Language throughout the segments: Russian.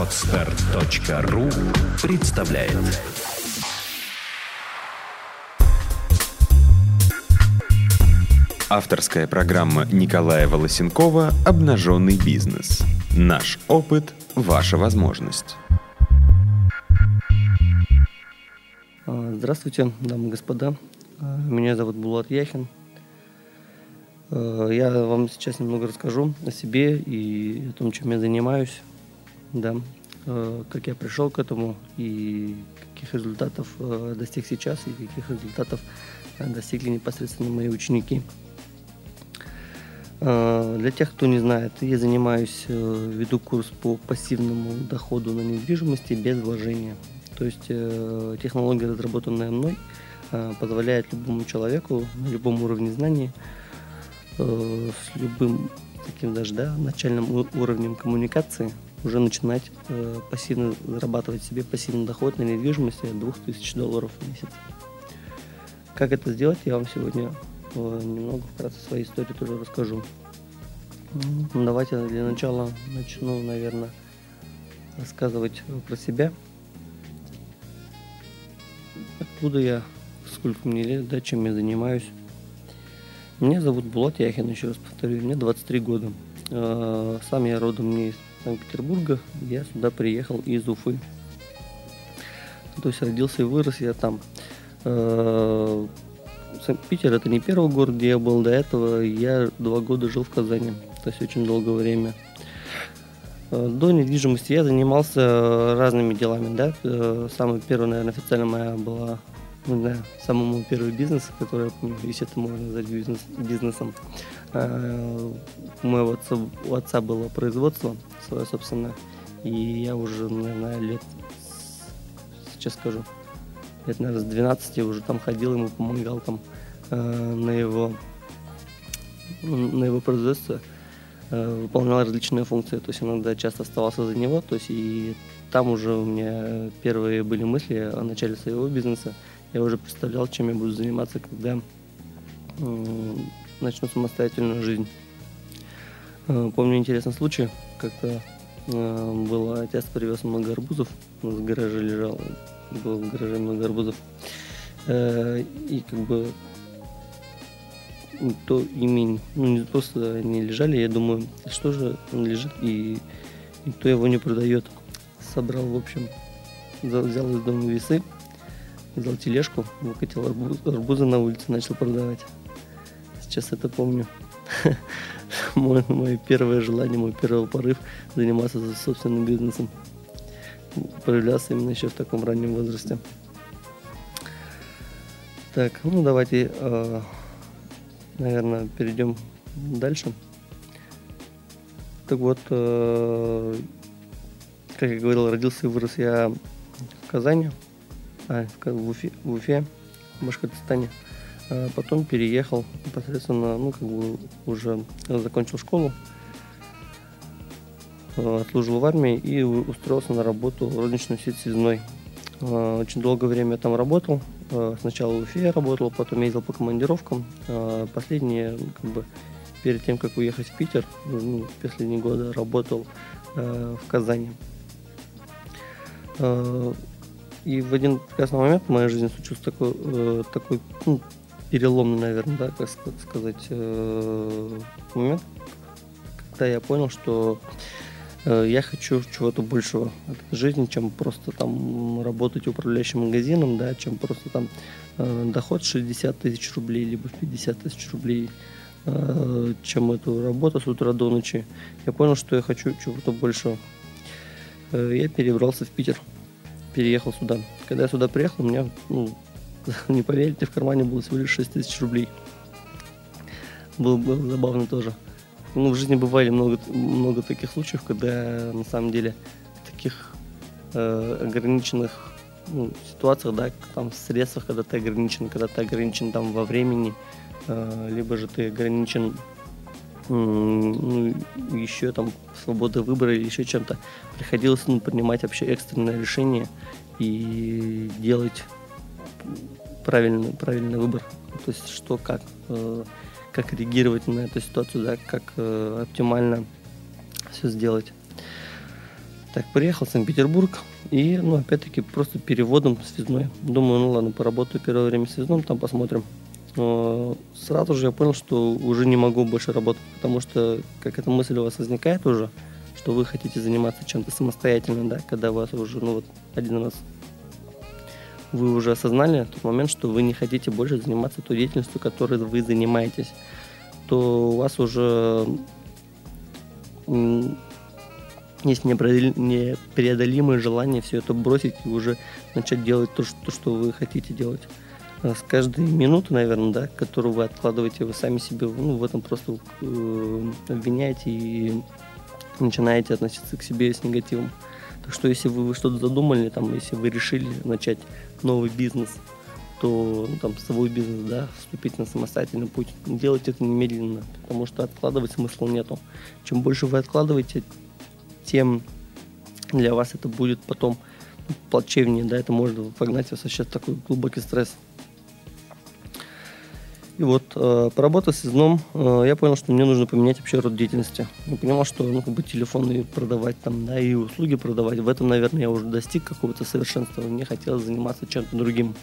Отстар.ру представляет Авторская программа Николая Волосенкова «Обнаженный бизнес». Наш опыт – ваша возможность. А, здравствуйте, дамы и господа. А, меня зовут Булат Яхин. А, я вам сейчас немного расскажу о себе и о том, чем я занимаюсь. Да, как я пришел к этому и каких результатов достиг сейчас и каких результатов достигли непосредственно мои ученики. Для тех, кто не знает, я занимаюсь, веду курс по пассивному доходу на недвижимости без вложения. То есть э, технология, разработанная мной, э, позволяет любому человеку на любом уровне знаний, э, с любым таким даже да, начальным уровнем коммуникации уже начинать пассивно зарабатывать себе пассивный доход на недвижимости от 2000 долларов в месяц. Как это сделать, я вам сегодня немного вкратце своей истории тоже расскажу. Давайте для начала начну, наверное, рассказывать про себя – Откуда я, сколько мне лет, да, чем я занимаюсь. Меня зовут Булат Яхин, еще раз повторю, мне 23 года. А, сам я родом не из Санкт-Петербурга, я сюда приехал из Уфы. То есть родился и вырос я там. А, Санкт-Питер это не первый город, где я был до этого. Я два года жил в Казани, то есть очень долгое время. Э, до недвижимости я занимался разными делами, да. Э, самый первый, наверное, официально моя была, не знаю, самый мой первый бизнес, который если это можно назвать бизнес, бизнесом. Э, у моего отца, у отца было производство свое собственное, и я уже, наверное, лет, сейчас скажу, лет, наверное, с 12 уже там ходил, ему помогал там на его на его производство. Э, выполнял различные функции, то есть иногда часто оставался за него, то есть и там уже у меня первые были мысли о начале своего бизнеса. Я уже представлял, чем я буду заниматься, когда начну самостоятельную жизнь. Э, помню интересный случай, как-то э, было, отец привез много арбузов, у в гараже лежал, было в гараже много арбузов. И как бы то ими ну, не просто не лежали, я думаю, что же он лежит и никто его не продает. Собрал, в общем, взял из дома весы, взял тележку, выкатил арбуз, арбузы на улице, начал продавать. Сейчас это помню. Мое, мое первое желание, мой первый порыв заниматься собственным бизнесом. Проявлялся именно еще в таком раннем возрасте. Так, ну давайте э, наверное, перейдем дальше. Так вот, э, как я говорил, родился и вырос я в Казани, а, в, Уфе, в Уфе, в Башкортостане. А потом переехал непосредственно, ну, как бы уже закончил школу, э, отслужил в армии и устроился на работу в розничную сеть связной. Э, очень долгое время там работал, Э, сначала в Уфе работал, потом ездил по командировкам. Последние, как бы, перед тем, как уехать в Питер, ну, последние годы работал в Казани. И в один прекрасный момент в моей жизни случился такой, такой ну, перелом, наверное, да, как сказать, момент, когда я понял, что Э, я хочу чего-то большего от жизни, чем просто там работать управляющим магазином, да, чем просто там э, доход 60 тысяч рублей, либо 50 тысяч рублей, э, чем эту работу с утра до ночи. Я понял, что я хочу чего-то большего. Я перебрался в Питер, переехал сюда. Когда я сюда приехал, у меня, ну, не поверите, в кармане было всего лишь 6 тысяч рублей. Было, было забавно тоже. Ну, в жизни бывали много, много таких случаев, когда на самом деле в таких э, ограниченных ну, ситуациях, да, там в средствах, когда ты ограничен, когда ты ограничен там во времени, э, либо же ты ограничен ну, еще там свободой выбора или еще чем-то, приходилось ну, принимать вообще экстренное решение и делать правильный, правильный выбор. То есть что как. Э, как реагировать на эту ситуацию, да, как э, оптимально все сделать. Так, приехал в Санкт-Петербург и, ну, опять-таки, просто переводом связной. Думаю, ну ладно, поработаю первое время связным, там посмотрим. Но сразу же я понял, что уже не могу больше работать, потому что, как эта мысль у вас возникает уже, что вы хотите заниматься чем-то самостоятельно, да, когда вас уже, ну вот, один раз вы уже осознали тот момент, что вы не хотите больше заниматься той деятельностью, которой вы занимаетесь, то у вас уже есть непреодолимое желание все это бросить и уже начать делать то, что, что вы хотите делать. А с каждой минуты, наверное, да, которую вы откладываете, вы сами себе ну, в этом просто э, обвиняете и начинаете относиться к себе с негативом. Так что если вы, что-то задумали, там, если вы решили начать новый бизнес, то ну, там свой бизнес, да, вступить на самостоятельный путь, делайте это немедленно, потому что откладывать смысла нету. Чем больше вы откладываете, тем для вас это будет потом плачевнее, да, это может погнать вас в такой глубокий стресс. И вот, э, поработав с изном, э, я понял, что мне нужно поменять вообще род деятельности. Я понимал, что, ну, как бы телефоны продавать там, да, и услуги продавать, в этом, наверное, я уже достиг какого-то совершенства. Мне хотелось заниматься чем-то другим.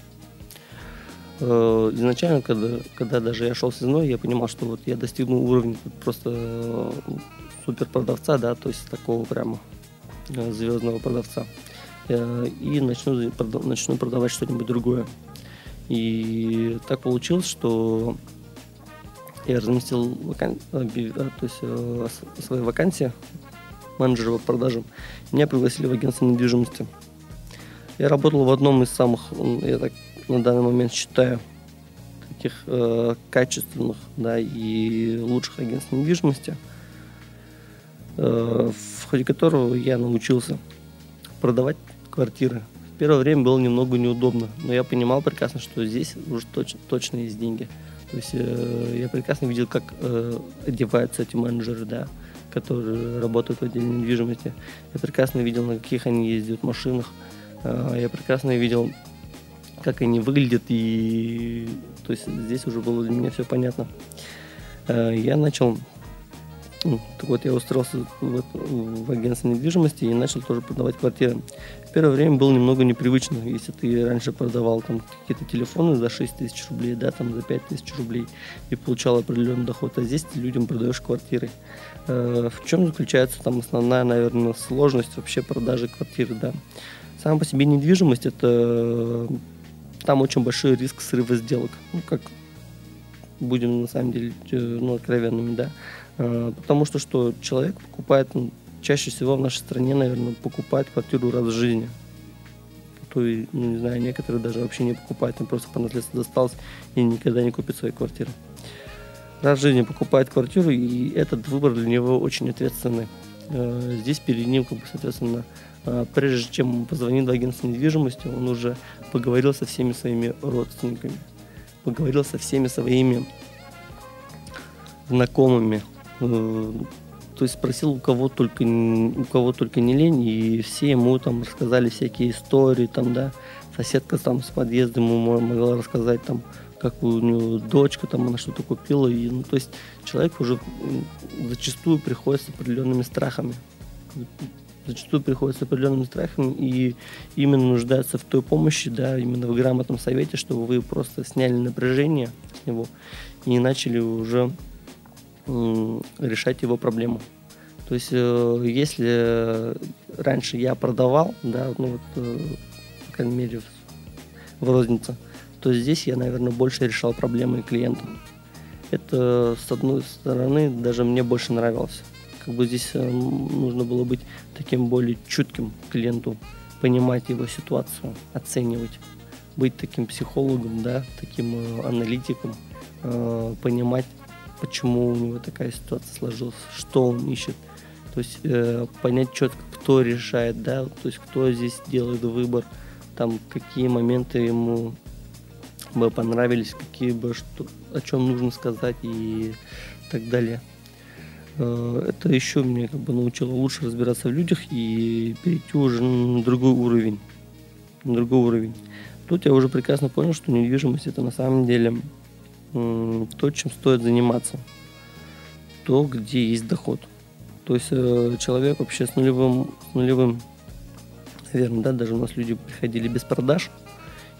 Э, изначально, когда, когда даже я шел с изной, я понимал, что вот я достигну уровня просто э, супер продавца, да, то есть такого прямо э, звездного продавца. Э, и начну, начну продавать что-нибудь другое. И так получилось, что я разместил вакан... Э, то есть, э, свои вакансии менеджера по продажам. Меня пригласили в агентство недвижимости. Я работал в одном из самых, я так на данный момент считаю, таких э, качественных да, и лучших агентств недвижимости, э, в ходе которого я научился продавать квартиры первое время было немного неудобно, но я понимал прекрасно, что здесь уже точно, точно есть деньги. То есть э, я прекрасно видел, как э, одеваются эти менеджеры, да, которые работают в отделе недвижимости. Я прекрасно видел, на каких они ездят машинах. Э, я прекрасно видел, как они выглядят, и то есть здесь уже было для меня все понятно. Э, я начал так вот, я устроился в, в агентство недвижимости и начал тоже продавать квартиры. В первое время было немного непривычно, если ты раньше продавал там какие-то телефоны за 6 тысяч рублей, да, там за 5 тысяч рублей и получал определенный доход, а здесь ты людям продаешь квартиры. Э, в чем заключается там основная, наверное, сложность вообще продажи квартиры, да? Сама по себе недвижимость это там очень большой риск срыва сделок. Ну, как будем на самом деле э, ну, откровенными, да. А, потому что что человек покупает, ну, чаще всего в нашей стране, наверное, покупает квартиру раз в жизни. То и, ну, не знаю, некоторые даже вообще не покупают, им просто по наследству досталось и никогда не купят свои квартиры. Раз в жизни покупает квартиру, и этот выбор для него очень ответственный. А, здесь перед ним, как бы, соответственно, а, прежде чем он позвонит в агентство недвижимости, он уже поговорил со всеми своими родственниками, поговорил со всеми своими знакомыми, Э, то есть спросил у кого только у кого только не лень, и все ему там рассказали всякие истории, там, да, соседка там с подъезда ему могла рассказать там, как у нее дочка там она что-то купила, и, ну, то есть человек уже зачастую приходит с определенными страхами, зачастую приходит с определенными страхами и именно нуждается в той помощи, да, именно в грамотном совете, чтобы вы просто сняли напряжение с него и начали уже решать его проблему. То есть, э, если раньше я продавал, да, ну вот, э, по крайней мере, в рознице, то здесь я, наверное, больше решал проблемы клиента. Это, с одной стороны, даже мне больше нравилось. Как бы здесь э, нужно было быть таким более чутким клиенту, понимать его ситуацию, оценивать, быть таким психологом, да, таким аналитиком, понимать почему у него такая ситуация сложилась, что он ищет. То есть э, понять четко, кто решает, да, то есть кто здесь делает выбор, там какие моменты ему бы понравились, какие бы что, о чем нужно сказать и так далее. Э, это еще меня как бы научило лучше разбираться в людях и перейти уже на другой уровень. На другой уровень. Тут я уже прекрасно понял, что недвижимость это на самом деле то, чем стоит заниматься, то, где есть доход. То есть э, человек вообще с нулевым, с нулевым, наверное, да, даже у нас люди приходили без продаж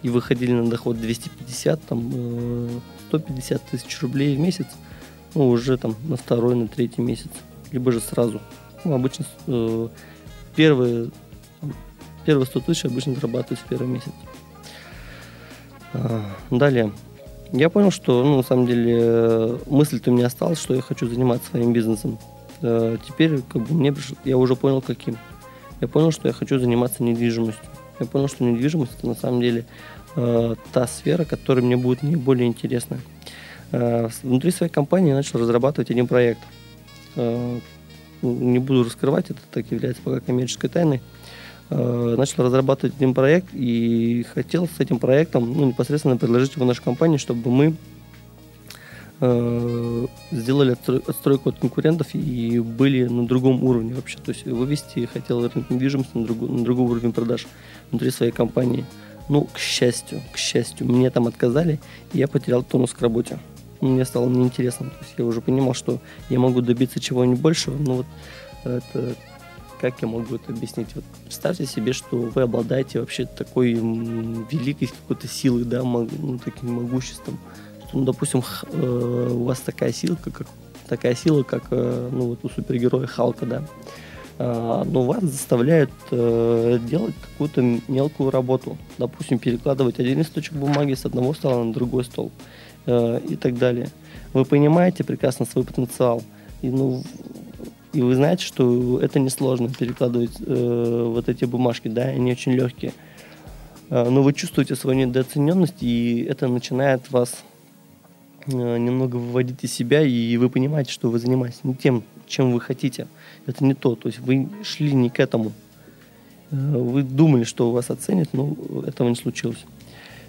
и выходили на доход 250, там, э, 150 тысяч рублей в месяц, ну, уже там на второй, на третий месяц, либо же сразу. Ну, обычно э, первые, первые 100 тысяч обычно зарабатывают в первый месяц. А, далее. Я понял, что, ну, на самом деле, мысль-то у меня осталась, что я хочу заниматься своим бизнесом. А, теперь, как бы, мне пришло, я уже понял, каким. Я понял, что я хочу заниматься недвижимостью. Я понял, что недвижимость это на самом деле э, та сфера, которая мне будет наиболее интересна. Э, внутри своей компании я начал разрабатывать один проект. Э, не буду раскрывать, это так является пока коммерческой тайной. Э, начал разрабатывать один проект и хотел с этим проектом ну, непосредственно предложить его нашей компании, чтобы мы э, сделали отстройку от конкурентов и были на другом уровне вообще. То есть вывести хотел рынок недвижимости на, другой, на другой уровень продаж внутри своей компании. Ну, к счастью, к счастью, мне там отказали, и я потерял тонус к работе. Мне стало неинтересно. То есть я уже понимал, что я могу добиться чего-нибудь большего, но вот это как я могу это объяснить? Вот представьте себе, что вы обладаете вообще такой великой какой-то силой, да, ну, таким могуществом, что, ну, допустим, э, у вас такая сила, как такая сила, как э, ну, вот у супергероя Халка, да, а, но вас заставляют э, делать какую-то мелкую работу, допустим, перекладывать один листочек бумаги с одного стола на другой стол и так далее. Вы понимаете прекрасно свой потенциал, и ну и вы знаете, что это несложно перекладывать э, вот эти бумажки, да, они очень легкие. Э, но вы чувствуете свою недооцененность, и это начинает вас э, немного выводить из себя, и вы понимаете, что вы занимаетесь не тем, чем вы хотите. Это не то. То есть вы шли не к этому. Э, вы думали, что вас оценят, но этого не случилось.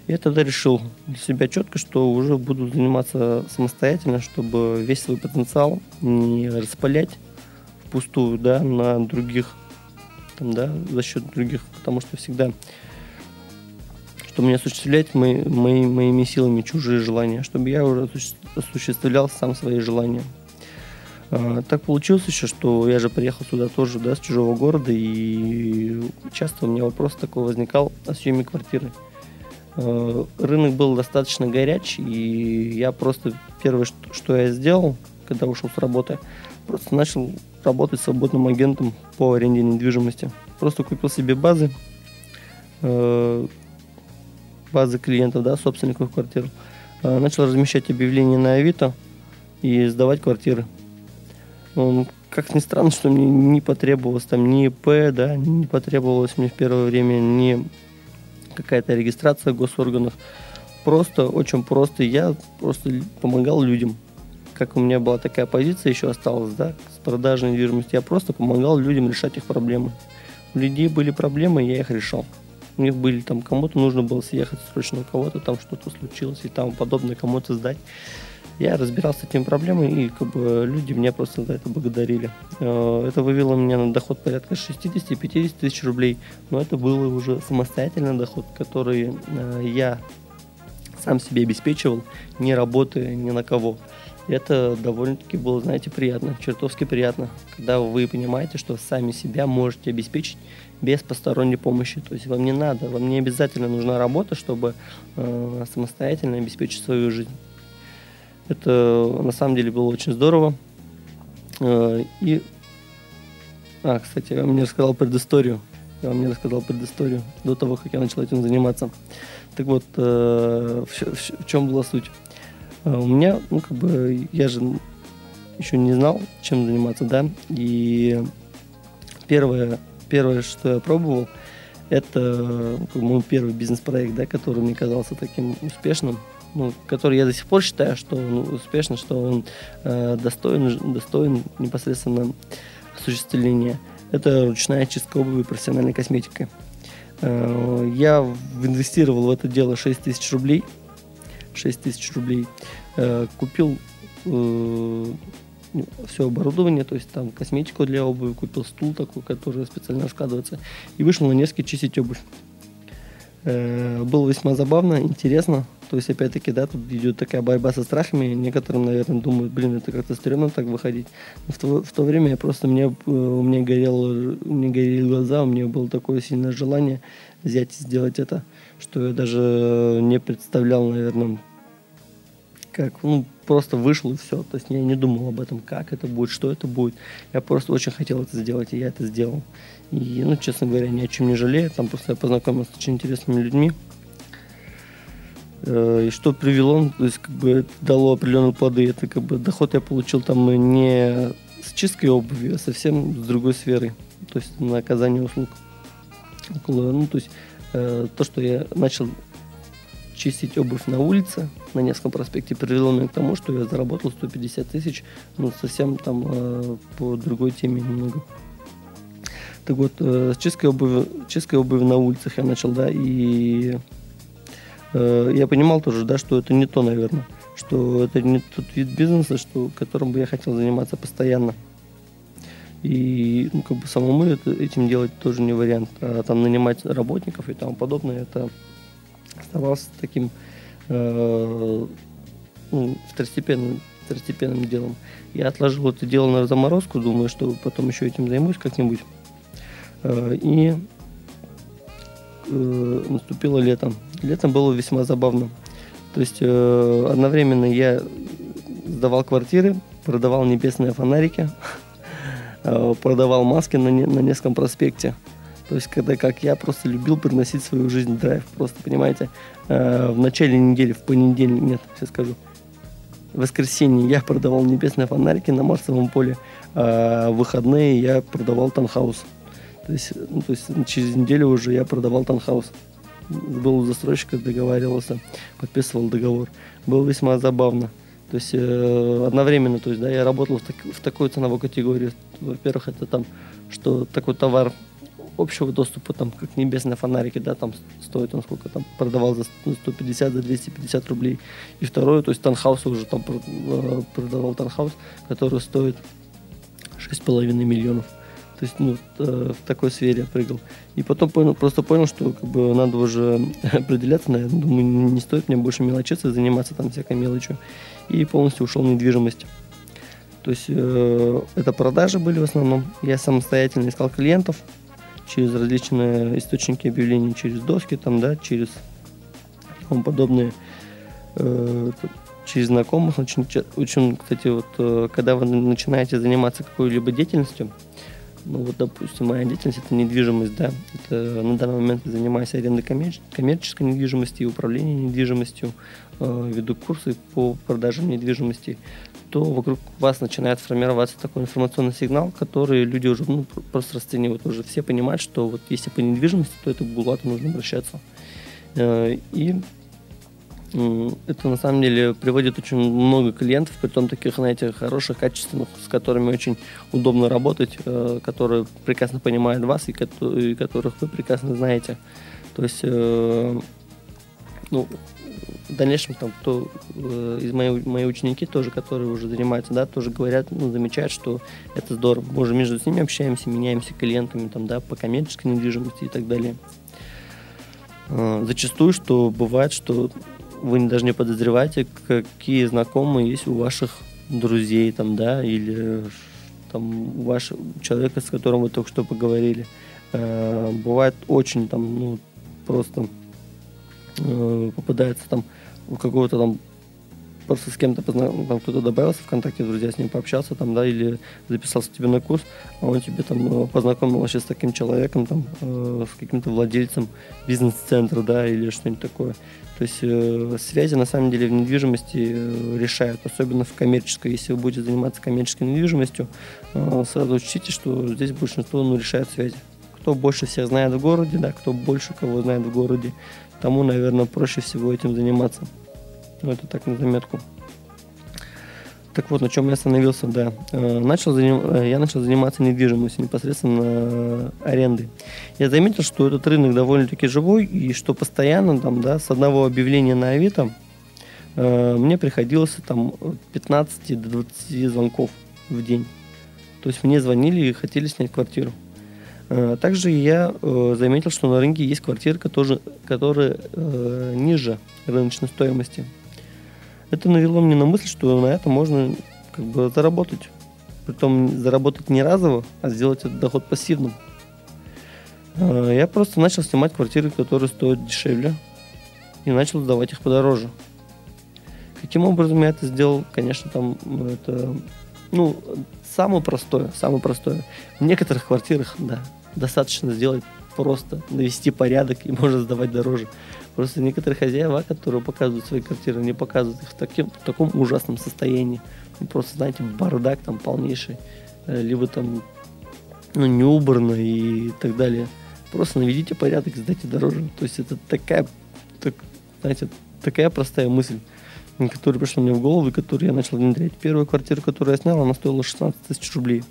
Я тогда решил для себя четко, что уже буду заниматься самостоятельно, чтобы весь свой потенциал не распылять впустую, да, на других, там, да, за счет других, потому что всегда, чтобы не осуществлять мои, мои, моими силами чужие желания, чтобы я уже осуществлял сам свои желания. А, так получилось еще, что я же приехал сюда тоже, да, с чужого города, и часто у меня вопрос такой возникал о съеме квартиры. А, рынок был достаточно горячий, и я просто первое, что я сделал, когда ушел с работы, просто начал работать свободным агентом по аренде недвижимости. Просто купил себе базы, э, базы клиентов, да, собственников квартир. Э, начал размещать объявления на Авито и сдавать квартиры. Как ни странно, что мне не потребовалось там ни ИП, да, не потребовалось мне в первое время ни какая-то регистрация в госорганах. Просто, очень просто, я просто помогал людям как у меня была такая позиция, еще осталась, да, с продажей недвижимости, я просто помогал людям решать их проблемы. У людей были проблемы, я их решал. У них были там, кому-то нужно было съехать срочно, у кого-то там что-то случилось и тому подобное, кому-то сдать. Я разбирался с этими проблемами, и как бы люди меня просто за это благодарили. Э, это вывело меня на доход порядка 60-50 тысяч рублей, но это был уже самостоятельный доход, который э, я сам себе обеспечивал, не работая ни на кого это довольно-таки было, знаете, приятно, чертовски приятно, когда вы понимаете, что сами себя можете обеспечить без посторонней помощи. То есть вам не надо, вам не обязательно нужна работа, чтобы э, самостоятельно обеспечить свою жизнь. Это на самом деле было очень здорово. Э, и, а, кстати, я вам не рассказал предысторию. Я вам не рассказал предысторию до того, как я начал этим заниматься. Так вот, э, в, в, в чем была суть? А у меня, ну, как бы, я же еще не знал, чем заниматься, да, и первое, первое, что я пробовал, это как мой первый бизнес-проект, да, который мне казался таким успешным, ну, который я до сих пор считаю, что он успешный, что он э, достоин, достоин непосредственно осуществления. Это ручная чистка обуви профессиональной косметикой. Э, я инвестировал в это дело 6 тысяч рублей – 6 тысяч рублей. Э, купил э, ну, все оборудование, то есть там косметику для обуви, купил стул такой, который специально раскладывается, и вышел на несколько чистить обувь. Э, было весьма забавно, интересно, То есть, опять-таки, да, тут идет такая борьба со страхами. Некоторым, наверное, думают, блин, это как-то стрёмно так выходить. Но в то, в то время я просто, мне, у меня горело, меня горели глаза, у меня было такое сильное желание взять и сделать это, что я даже не представлял, наверное, как, ну, просто вышел и все. То есть я не думал об этом, как это будет, что это будет. Я просто очень хотел это сделать, и я это сделал. И, ну, честно говоря, ни о чем не жалею. Там просто я познакомился с очень интересными людьми. Э, и что привело, ну, то есть как бы это дало определенные плоды. Это как бы доход я получил там не с чисткой обуви, а совсем с другой сферы. То есть на оказание услуг. Около, ну, то есть э, то, что я начал чистить обувь на улице на Невском проспекте привело меня к тому, что я заработал 150 тысяч, ну, совсем там э, по другой теме немного. Так вот, э, чисткой обуви, чисткой обуви на улицах я начал, да, и э, я понимал тоже, да, что это не то, наверное, что это не тот вид бизнеса, что, которым бы я хотел заниматься постоянно. И ну, как бы самому это, этим делать тоже не вариант. А там нанимать работников и тому подобное, это оставался таким э, ну, второстепенным, второстепенным делом. Я отложил это дело на заморозку, думаю, что потом еще этим займусь как-нибудь. Э, и э, наступило лето. Летом было весьма забавно. То есть э, одновременно я сдавал квартиры, продавал небесные фонарики, э, продавал маски на, на Невском проспекте. То есть, когда как я просто любил приносить свою жизнь в драйв. Просто, понимаете, э, в начале недели, в понедельник, нет, сейчас скажу, в воскресенье я продавал небесные фонарики на Марсовом поле, а в выходные я продавал танхаус. То есть, ну, то есть через неделю уже я продавал танхаус. Был у застройщика, договаривался, подписывал договор. Было весьма забавно. То есть э, одновременно, то есть, да, я работал в, так, в такой ценовой категории. Во-первых, это там, что такой товар общего доступа, там, как небесные фонарики, да, там стоит он сколько там, продавал за 150, за 250 рублей. И второе, то есть танхаус уже там э, продавал танхаус, который стоит 6,5 миллионов. То есть, ну, э, в такой сфере прыгал. И потом понял, просто понял, что как бы надо уже определяться, наверное. Думаю, не стоит мне больше мелочиться, заниматься там всякой мелочью. И полностью ушел в недвижимость. То есть э, это продажи были в основном. Я самостоятельно искал клиентов, через различные источники объявлений, через доски, там, да, через тому подобные, э, через знакомых. Очень, очень, кстати, вот, э, когда вы начинаете заниматься какой-либо деятельностью, ну вот, допустим, моя деятельность это недвижимость, да. Это на данный момент я занимаюсь арендой коммерч- коммерческой недвижимости и управлением недвижимостью, э, веду курсы по продаже недвижимости то вокруг вас начинает формироваться такой информационный сигнал, который люди уже ну, просто расценивают. Уже все понимают, что вот если по недвижимости, то это к Булату нужно обращаться. Э, и это на самом деле приводит очень много клиентов, при том таких, знаете, хороших, качественных, с которыми очень удобно работать, э, которые прекрасно понимают вас и которых вы прекрасно знаете. То есть, э, ну, в дальнейшем там кто э, из моих мои ученики тоже, которые уже занимаются, да, тоже говорят, ну, замечают, что это здорово. Мы уже между ними общаемся, меняемся клиентами там, да, по коммерческой недвижимости и так далее. Э, зачастую, что бывает, что вы даже не подозреваете, какие знакомые есть у ваших друзей там, да, или там у вашего человека, с которым вы только что поговорили. Э, бывает очень там, ну, просто э, попадается там у какого-то там просто с кем-то познаком, там кто-то добавился в контакте, друзья, с ним пообщался там, да, или записался тебе на курс, а он тебе там э, познакомил вообще с таким человеком, там, э, с каким-то владельцем бизнес-центра, да, или что-нибудь такое. То есть э, связи на самом деле в недвижимости э, решают, особенно в коммерческой. Если вы будете заниматься коммерческой недвижимостью, э, сразу учтите, что здесь большинство ну, решает связи. Кто больше всех знает в городе, да, кто больше кого знает в городе, тому, наверное, проще всего этим заниматься. Ну, это так на заметку. Так вот, на чем я остановился, да. Э, начал заним... Э, я начал заниматься недвижимостью, непосредственно э, арендой. Я заметил, что этот рынок довольно-таки живой, и что постоянно там, да, с одного объявления на Авито мне приходилось там 15 до 20 звонков в день. То есть мне звонили и хотели снять квартиру. Э, также я э, заметил, что на рынке есть квартиры, которые, которые э, ниже рыночной стоимости. Это навело мне на мысль, что на это можно как бы заработать. Притом заработать не разово, а сделать этот доход пассивным. Я просто начал снимать квартиры, которые стоят дешевле, и начал сдавать их подороже. Каким образом я это сделал? Конечно, там это, ну, самое простое, самое простое. В некоторых квартирах, да, достаточно сделать просто, навести порядок и можно сдавать дороже. Просто некоторые хозяева, которые показывают свои квартиры, не показывают их в, таким, в таком ужасном состоянии. Ну, просто, знаете, бардак там полнейший. Э, либо там ну, не убрано и так далее. Просто наведите порядок сдайте дороже. То есть это такая, так, знаете, такая простая мысль которая пришла мне в голову и которую я начал внедрять. Первую квартиру, которую я снял, она стоила 16 тысяч рублей.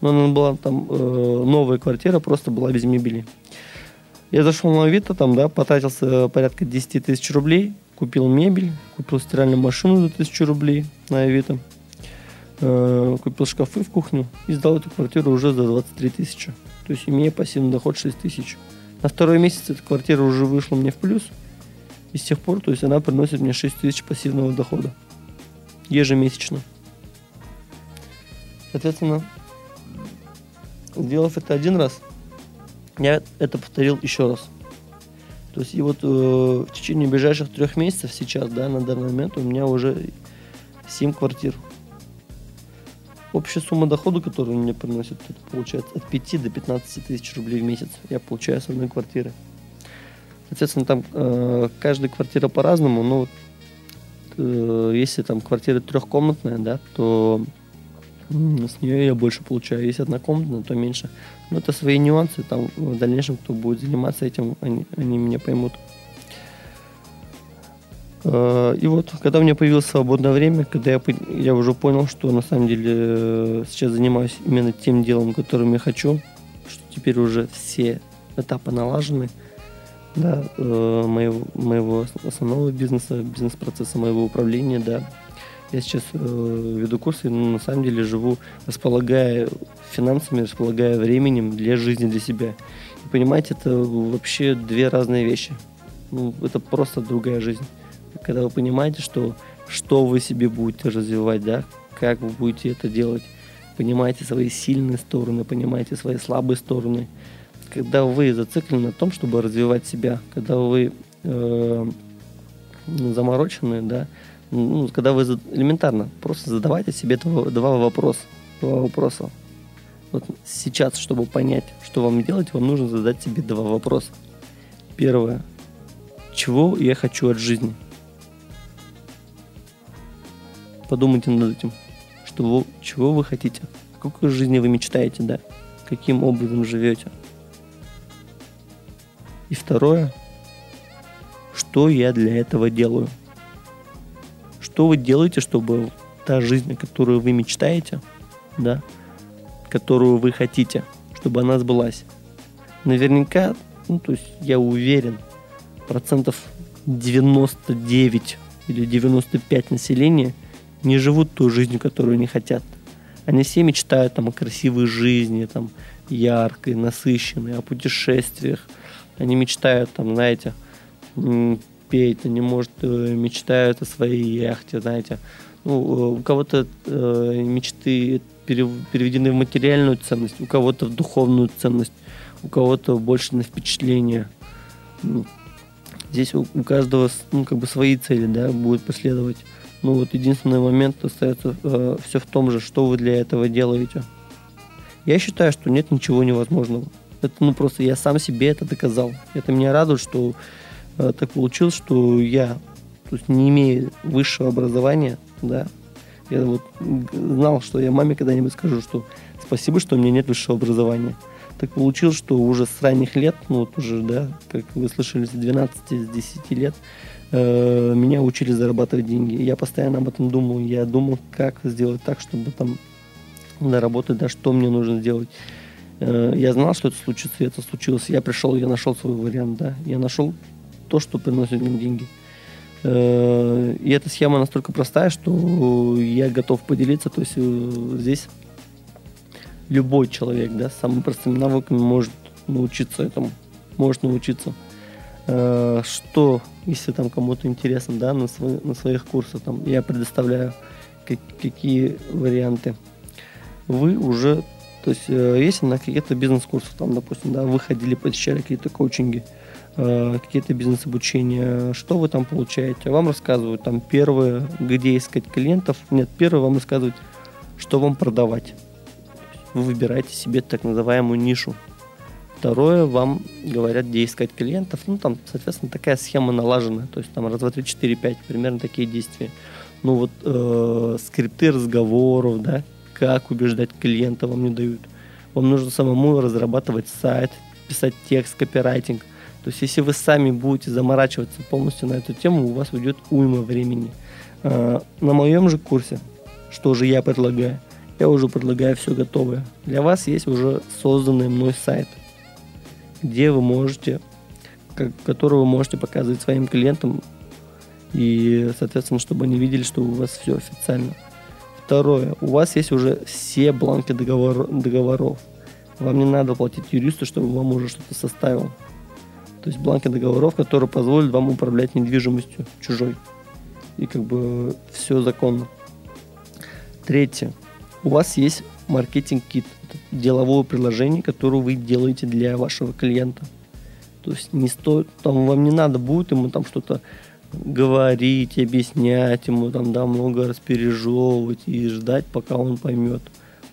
Но она была там э, новая квартира, просто была без мебели. Я зашел на Авито, там, да, потратился порядка 10 тысяч рублей, купил мебель, купил стиральную машину за тысячу рублей на Авито, э, купил шкафы в кухню и сдал эту квартиру уже за 23 тысячи. То есть имея пассивный доход 6 тысяч. На второй месяц эта квартира уже вышла мне в плюс – и с тех пор, то есть она приносит мне 6 тысяч пассивного дохода ежемесячно. Соответственно, сделав это один раз, я это повторил еще раз. То есть и вот э, в течение ближайших трех месяцев сейчас, да, на данный момент у меня уже 7 квартир. Общая сумма дохода, которую мне приносит, это получается от 5 до 15 тысяч рублей в месяц я получаю с одной квартиры. Соответственно, там э, каждая квартира по-разному, но э, если там квартира трехкомнатная, да, то с нее я больше получаю. Если однокомнатная, то меньше. Но это свои нюансы. Там в дальнейшем, кто будет заниматься этим, они, они меня поймут. Э, и вот, когда у меня появилось свободное время, когда я, я уже понял, что на самом деле э, сейчас занимаюсь именно тем делом, которым я хочу, что теперь уже все этапы налажены – да, э, моего, моего основного бизнеса, бизнес-процесса, моего управления, да. Я сейчас э, веду курсы, но на самом деле живу, располагая финансами, располагая временем для жизни, для себя. И понимаете, это вообще две разные вещи. Ну, это просто другая жизнь. Когда вы понимаете, что, что вы себе будете развивать, да, как вы будете это делать, понимаете свои сильные стороны, понимаете свои слабые стороны, когда вы зациклены на том, чтобы развивать себя, когда вы э, заморочены, да, ну, когда вы элементарно просто задавайте себе два, два вопроса, два вопроса. Вот сейчас, чтобы понять, что вам делать, вам нужно задать себе два вопроса. Первое. Чего я хочу от жизни? Подумайте над этим. Что вы, чего вы хотите? О какой жизни вы мечтаете, да? Каким образом живете? И второе, что я для этого делаю? Что вы делаете, чтобы та жизнь, которую вы мечтаете, да, которую вы хотите, чтобы она сбылась? Наверняка, ну, то есть я уверен, процентов 99 или 95 населения не живут той жизнью, которую они хотят. Они все мечтают там, о красивой жизни, там, яркой, насыщенной, о путешествиях, они мечтают, там, знаете, петь, они, может, э, мечтают о своей яхте, знаете. Ну, э, у кого-то э, мечты переведены в материальную ценность, у кого-то в духовную ценность, у кого-то больше на впечатление. Ну, здесь у, у каждого ну, как бы свои цели, да, будет последовать. Ну вот единственный момент остается э, все в том же, что вы для этого делаете. Я считаю, что нет ничего невозможного. Это, ну, просто я сам себе это доказал. Это меня радует, что э, так получилось, что я, то есть не имея высшего образования, да, я вот знал, что я маме когда-нибудь скажу, что спасибо, что у меня нет высшего образования. Так получилось, что уже с ранних лет, ну вот уже, да, как вы слышали, с 12, с 10 лет, э, меня учили зарабатывать деньги. Я постоянно об этом думал. Я думал, как сделать так, чтобы там заработать, да, что мне нужно сделать. Э, я знал, что это случится, и это случилось. Я пришел, я нашел свой вариант, да. Я нашел то, что приносит мне деньги. Э, и эта схема настолько простая, что я готов поделиться. То есть э, здесь любой человек, да, самыми простыми навыками может научиться этому. Может научиться. Что, если там кому-то интересно, да, на, свой, на своих курсах, там, я предоставляю как, какие варианты. Вы уже, то есть, э, если на какие-то бизнес-курсы, там, допустим, да, вы ходили, посещали какие-то коучинги, э, какие-то бизнес-обучения, что вы там получаете? Вам рассказывают, там, первое, где искать клиентов. Нет, первое вам рассказывают, что вам продавать. Вы выбираете себе так называемую нишу. Второе, вам говорят, где искать клиентов. Ну, там, соответственно, такая схема налажена. То есть там раз, два, три, четыре, пять, примерно такие действия. Ну, вот э, скрипты разговоров, да, как убеждать клиента вам не дают. Вам нужно самому разрабатывать сайт, писать текст, копирайтинг. То есть, если вы сами будете заморачиваться полностью на эту тему, у вас уйдет уйма времени. Э, на моем же курсе, что же я предлагаю? Я уже предлагаю все готовое. Для вас есть уже созданный мной сайт – где вы можете, который вы можете показывать своим клиентам и, соответственно, чтобы они видели, что у вас все официально. Второе, у вас есть уже все бланки договор, договоров. Вам не надо платить юристу, чтобы вам уже что-то составил. То есть бланки договоров, которые позволят вам управлять недвижимостью чужой. И как бы все законно. Третье. У вас есть маркетинг-кит деловое приложение, которое вы делаете для вашего клиента. То есть не стоит, там вам не надо будет ему там что-то говорить, объяснять ему там, да, много распережевывать и ждать, пока он поймет.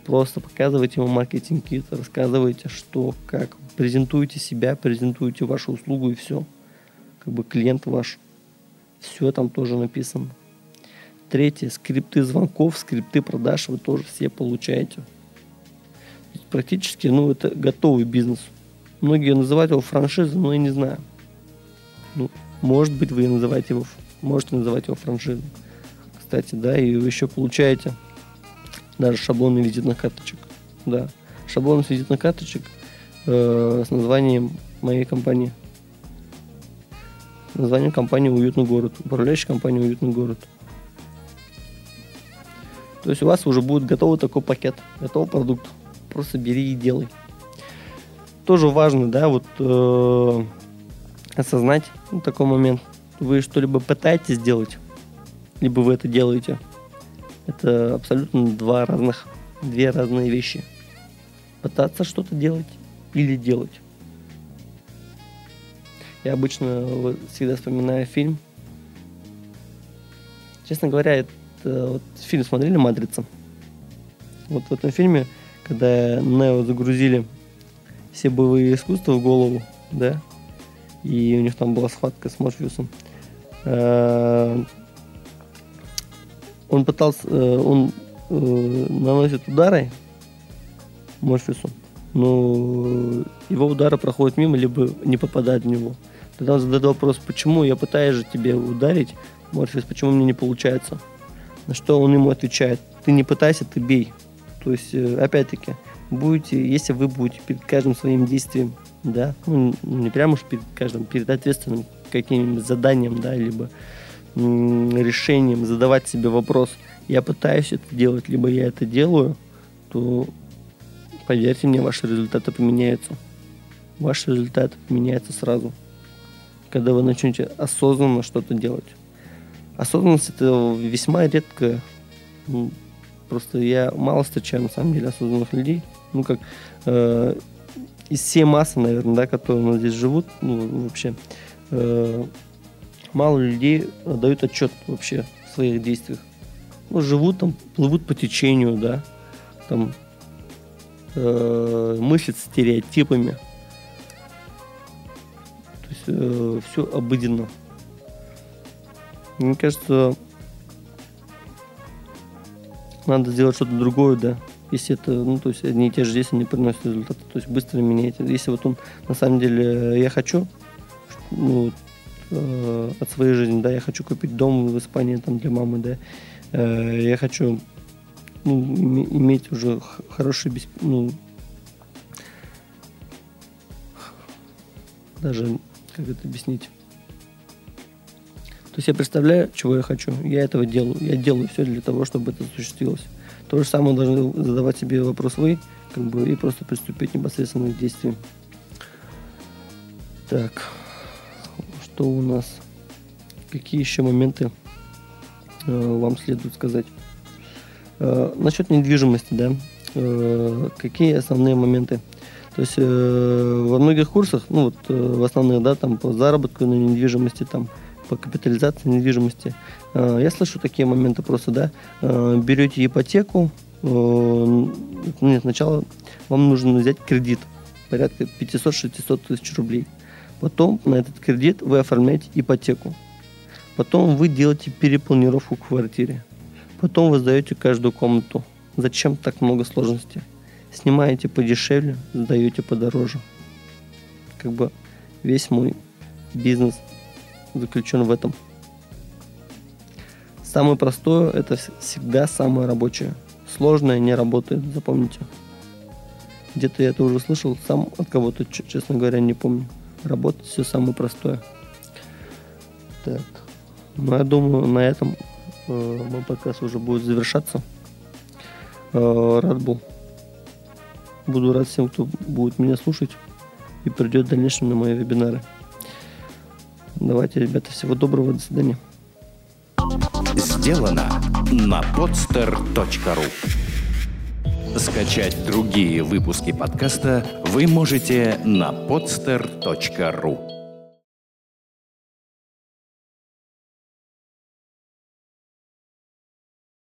Просто показывайте ему маркетинг-кит, рассказывайте, что, как, презентуйте себя, презентуйте вашу услугу и все. Как бы клиент ваш. Все там тоже написано. Третье, скрипты звонков, скрипты продаж вы тоже все получаете практически, ну, это готовый бизнес. Многие называют его франшизой, но я не знаю. Ну, может быть, вы называете его, можете называть его франшизой. Кстати, да, и вы еще получаете даже шаблоны визитных карточек. Да, шаблон визитных карточек э, с названием моей компании. Название компании «Уютный город». Управляющая компания «Уютный город». То есть у вас уже будет готовый такой пакет, готовый продукт просто бери и делай. Тоже важно, да, вот э, осознать ну, такой момент. Вы что-либо пытаетесь сделать, либо вы это делаете. Это абсолютно два разных, две разные вещи. Пытаться что-то делать или делать. Я обычно всегда вспоминаю фильм. Честно говоря, это вот фильм смотрели «Матрица». Вот в этом фильме когда Нео загрузили все боевые искусства в голову, да, и у них там была схватка с Морфеусом. Э, он пытался, э, он э, наносит удары Морфеусу, но его удары проходят мимо, либо не попадают в него. Тогда он задает вопрос, почему я пытаюсь же тебе ударить, Морфеус, почему мне не получается? На что он ему отвечает, ты не пытайся, ты бей. То есть, опять-таки, будете, если вы будете перед каждым своим действием, да, ну, не прямо уж перед каждым, перед ответственным каким-нибудь заданием, да, либо решением задавать себе вопрос, я пытаюсь это делать, либо я это делаю, то, поверьте мне, ваши результаты поменяются. Ваш результат меняется сразу, когда вы начнете осознанно что-то делать. Осознанность это весьма редкое Просто я мало встречаю, на самом деле, осознанных людей. Ну, как э, из всей массы, наверное, да, которые у здесь живут, ну, вообще, э, мало людей дают отчет вообще в своих действиях. Ну, живут там, плывут по течению, да, там, э, мыслят стереотипами. То есть э, все обыденно. Мне кажется, надо сделать что-то другое, да. Если это, ну, то есть одни и те же действия не приносят результата, то есть быстро меняйте. Если вот он, на самом деле, я хочу, ну, э, от своей жизни, да, я хочу купить дом в Испании там для мамы, да, э, я хочу ну, иметь уже хороший, ну, даже, как это объяснить, то есть я представляю, чего я хочу, я этого делаю. Я делаю все для того, чтобы это осуществилось. То же самое должны задавать себе вопрос вы, как бы, и просто приступить непосредственно к действиям. Так, что у нас? Какие еще моменты э, вам следует сказать? Э, насчет недвижимости, да, э, какие основные моменты? То есть э, во многих курсах, ну вот э, в основных, да, там по заработку на недвижимости, там по капитализации недвижимости, э, я слышу такие моменты просто, да, э, берете ипотеку, э, нет, сначала вам нужно взять кредит, порядка 500-600 тысяч рублей. Потом на этот кредит вы оформляете ипотеку. Потом вы делаете перепланировку в квартире. Потом вы сдаете каждую комнату. Зачем так много сложностей? Снимаете подешевле, сдаете подороже. Как бы весь мой бизнес заключен в этом. Самое простое – это всегда самое рабочее. Сложное не работает, запомните. Где-то я это уже слышал, сам от кого-то, честно говоря, не помню. Работать все самое простое. Так. Ну, я думаю, на этом э, мой подкаст уже будет завершаться. Э, рад был. Буду рад всем, кто будет меня слушать и придет в дальнейшем на мои вебинары. Давайте, ребята, всего доброго, до свидания. Сделано на podster.ru Скачать другие выпуски подкаста вы можете на podster.ru